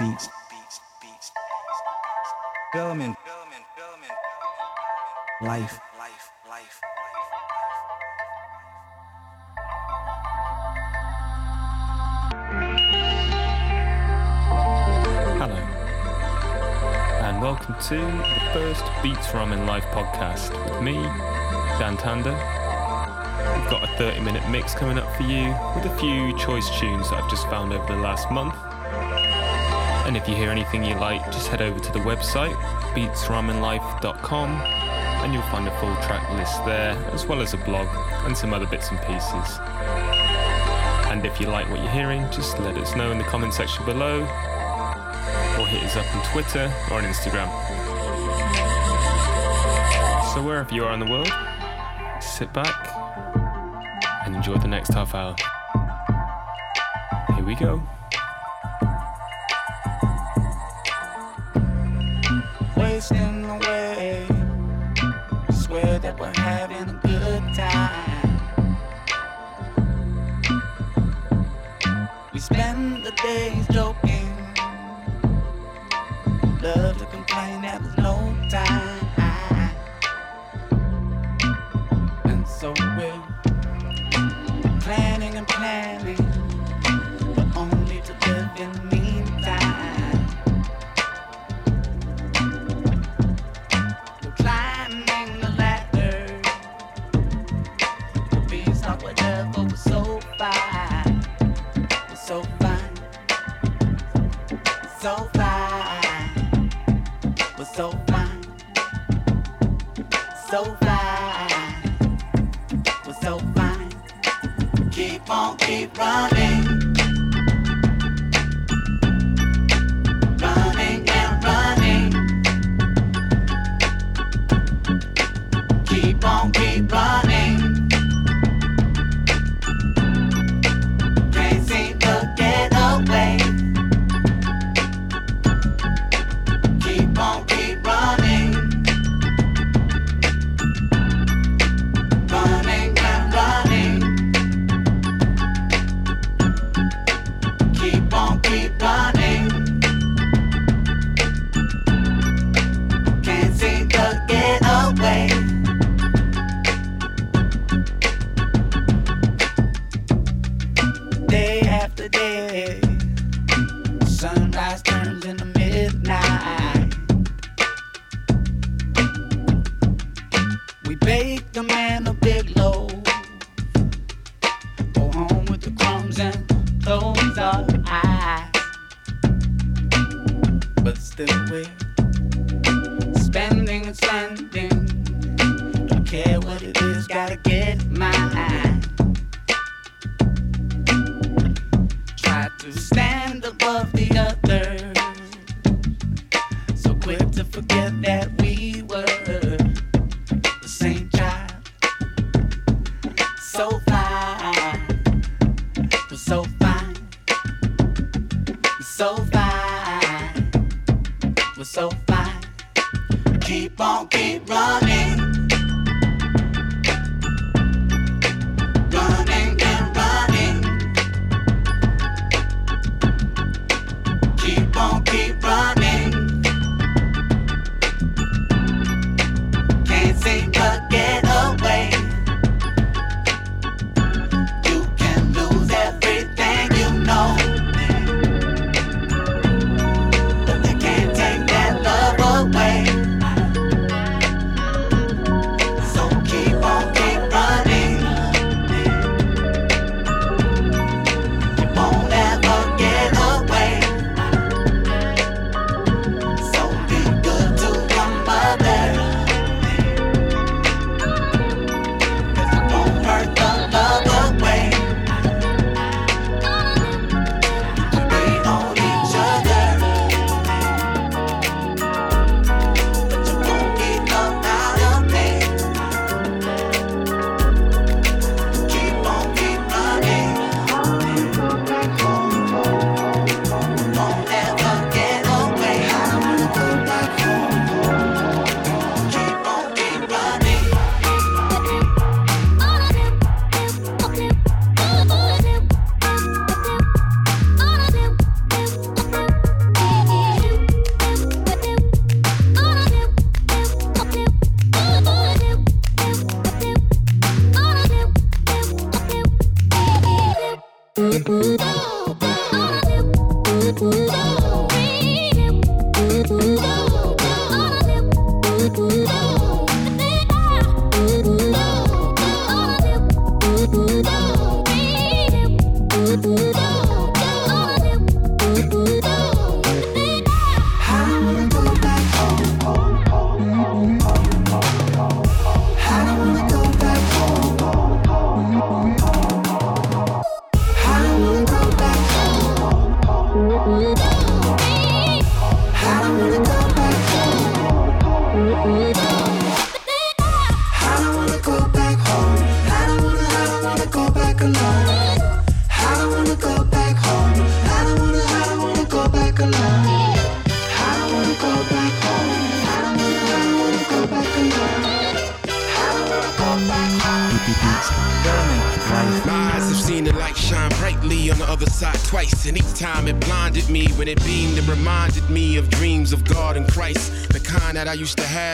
beats. Development. Life. Life, life. Hello, and welcome to the first Beats Ramen Live podcast with me, Dan Tander. We've got a 30 minute mix coming up for you with a few choice tunes that I've just found over the last month. And if you hear anything you like, just head over to the website, beatsramenlife.com, and you'll find a full track list there, as well as a blog and some other bits and pieces. And if you like what you're hearing, just let us know in the comment section below or hit us up on Twitter or on Instagram. So wherever you are in the world, sit back and enjoy the next half hour. Here we go. Wasting away. Swear that we're having a good time. We spend the days joking. Love to complain that there's no time. Fine. We're so fine. Keep on, keep. Running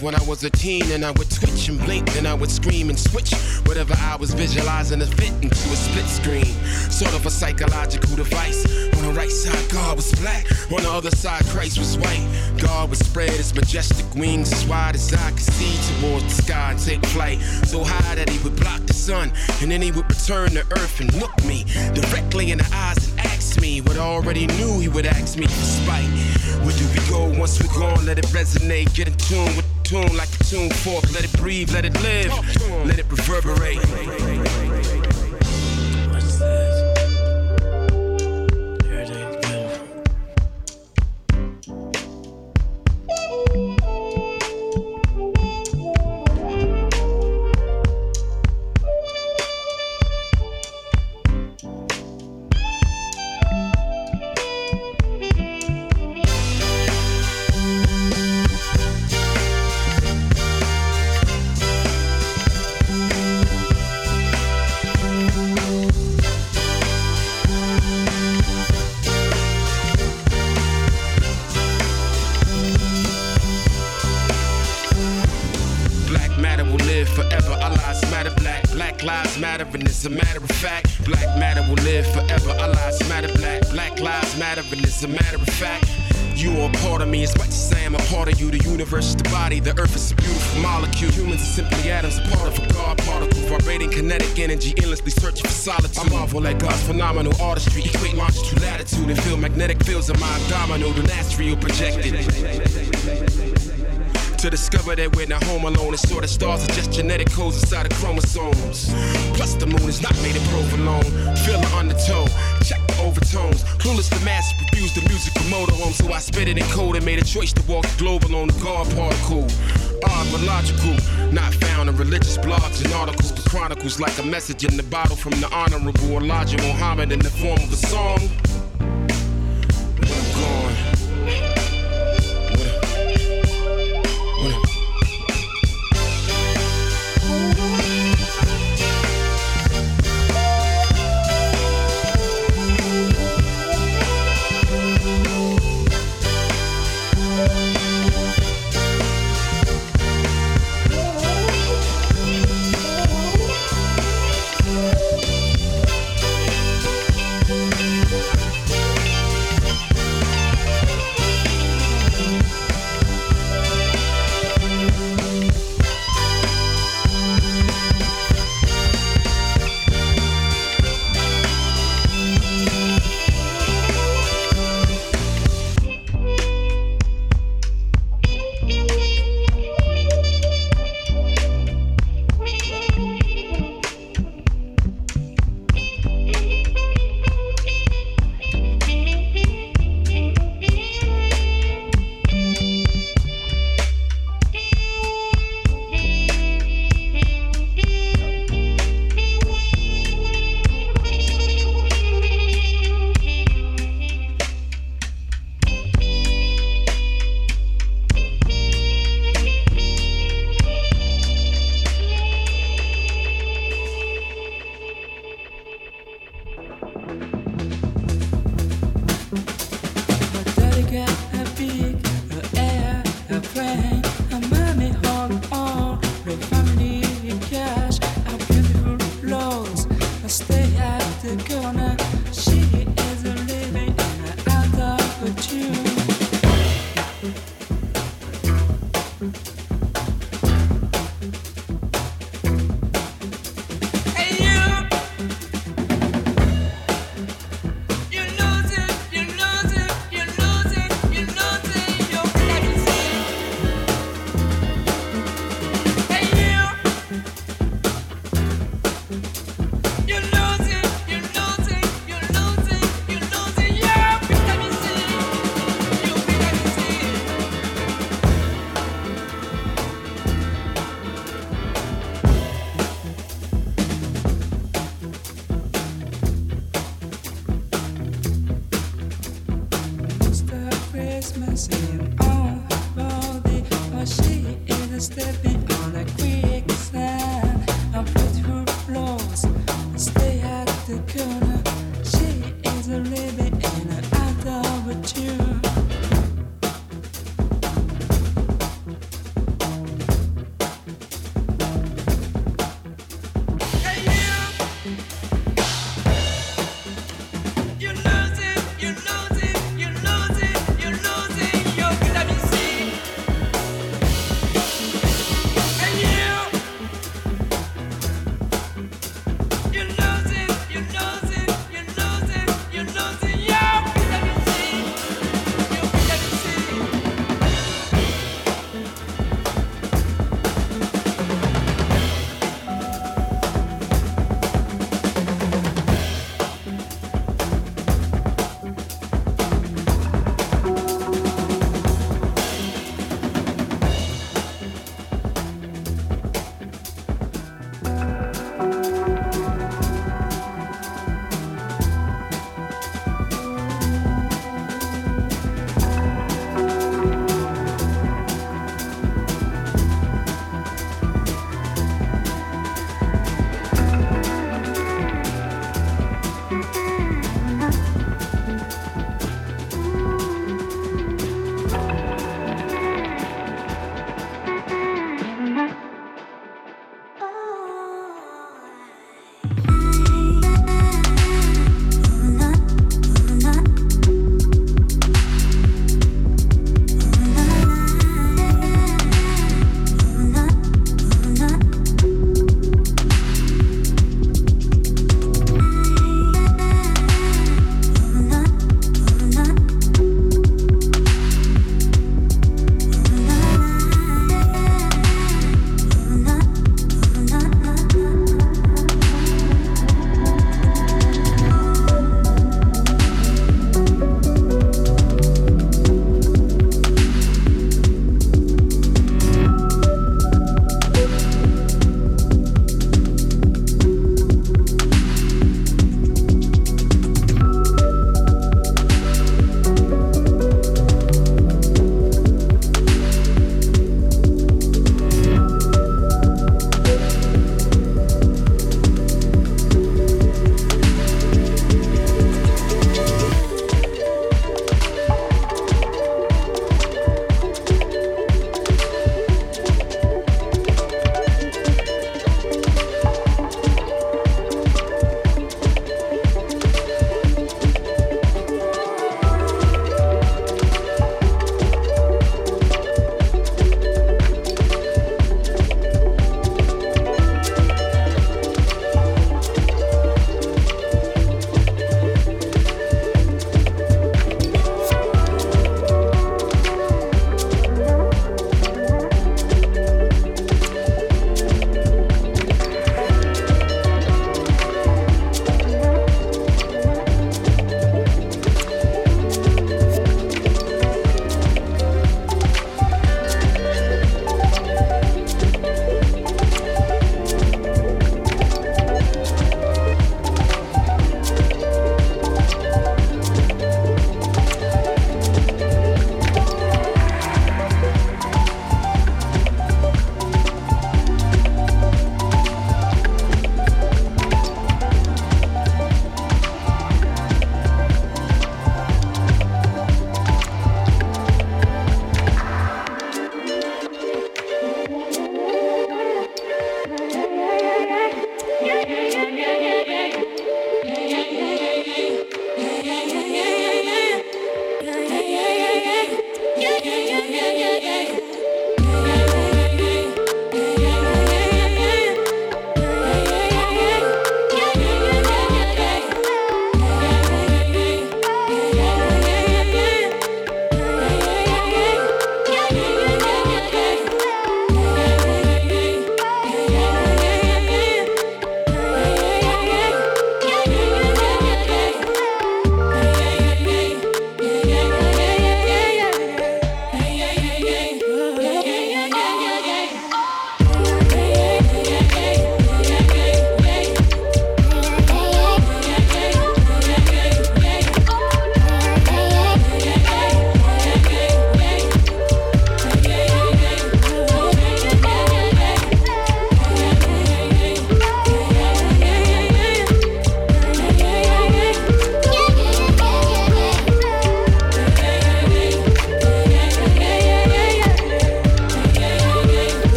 when I was a teen and I would twitch and blink, then I would scream and switch whatever I was visualizing to fit into a split screen. Sort of a psychological device. On the right side, God was black. On the other side, Christ was white. God would spread his majestic wings as wide as I could see towards the sky and take flight. So high that he would block the sun. And then he would return to earth and look me directly in the eyes me what I already knew he would ask me despite. Where do we go once we're gone? Let it resonate, get in tune with the tune like a tune fork. Let it breathe, let it live, let it reverberate. and as a matter of fact, black matter will live forever. Our lives matter, black, black lives matter, and as a matter of fact. You are a part of me, it's much say I'm a part of you. The universe is the body, the earth is a beautiful molecule. Humans are simply atoms, a part of a God particle, vibrating kinetic energy, endlessly searching for solitude. I marvel at God's phenomenal artistry, equate longitude, latitude, and feel magnetic fields of my abdominal, the astral projected that we're not home alone. And sort of stars are just genetic codes inside of chromosomes. Plus, the moon is not made of provolone. Feel the undertow, check the overtones. Clueless, the mass refused the musical motorhome. So I spit it in code and made a choice to walk the alone. The God particle. Odd but logical, not found in religious blogs and articles, but chronicles like a message in the bottle from the honorable Elijah Muhammad in the form of a song. living in an algorithm.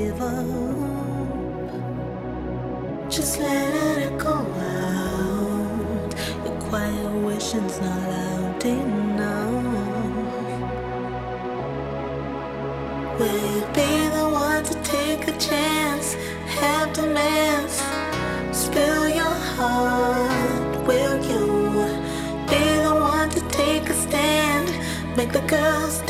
Give up. Just let it go out. Your quiet wishing's not loud enough. Will you be the one to take a chance? Have demands, spill your heart. Will you be the one to take a stand? Make the girls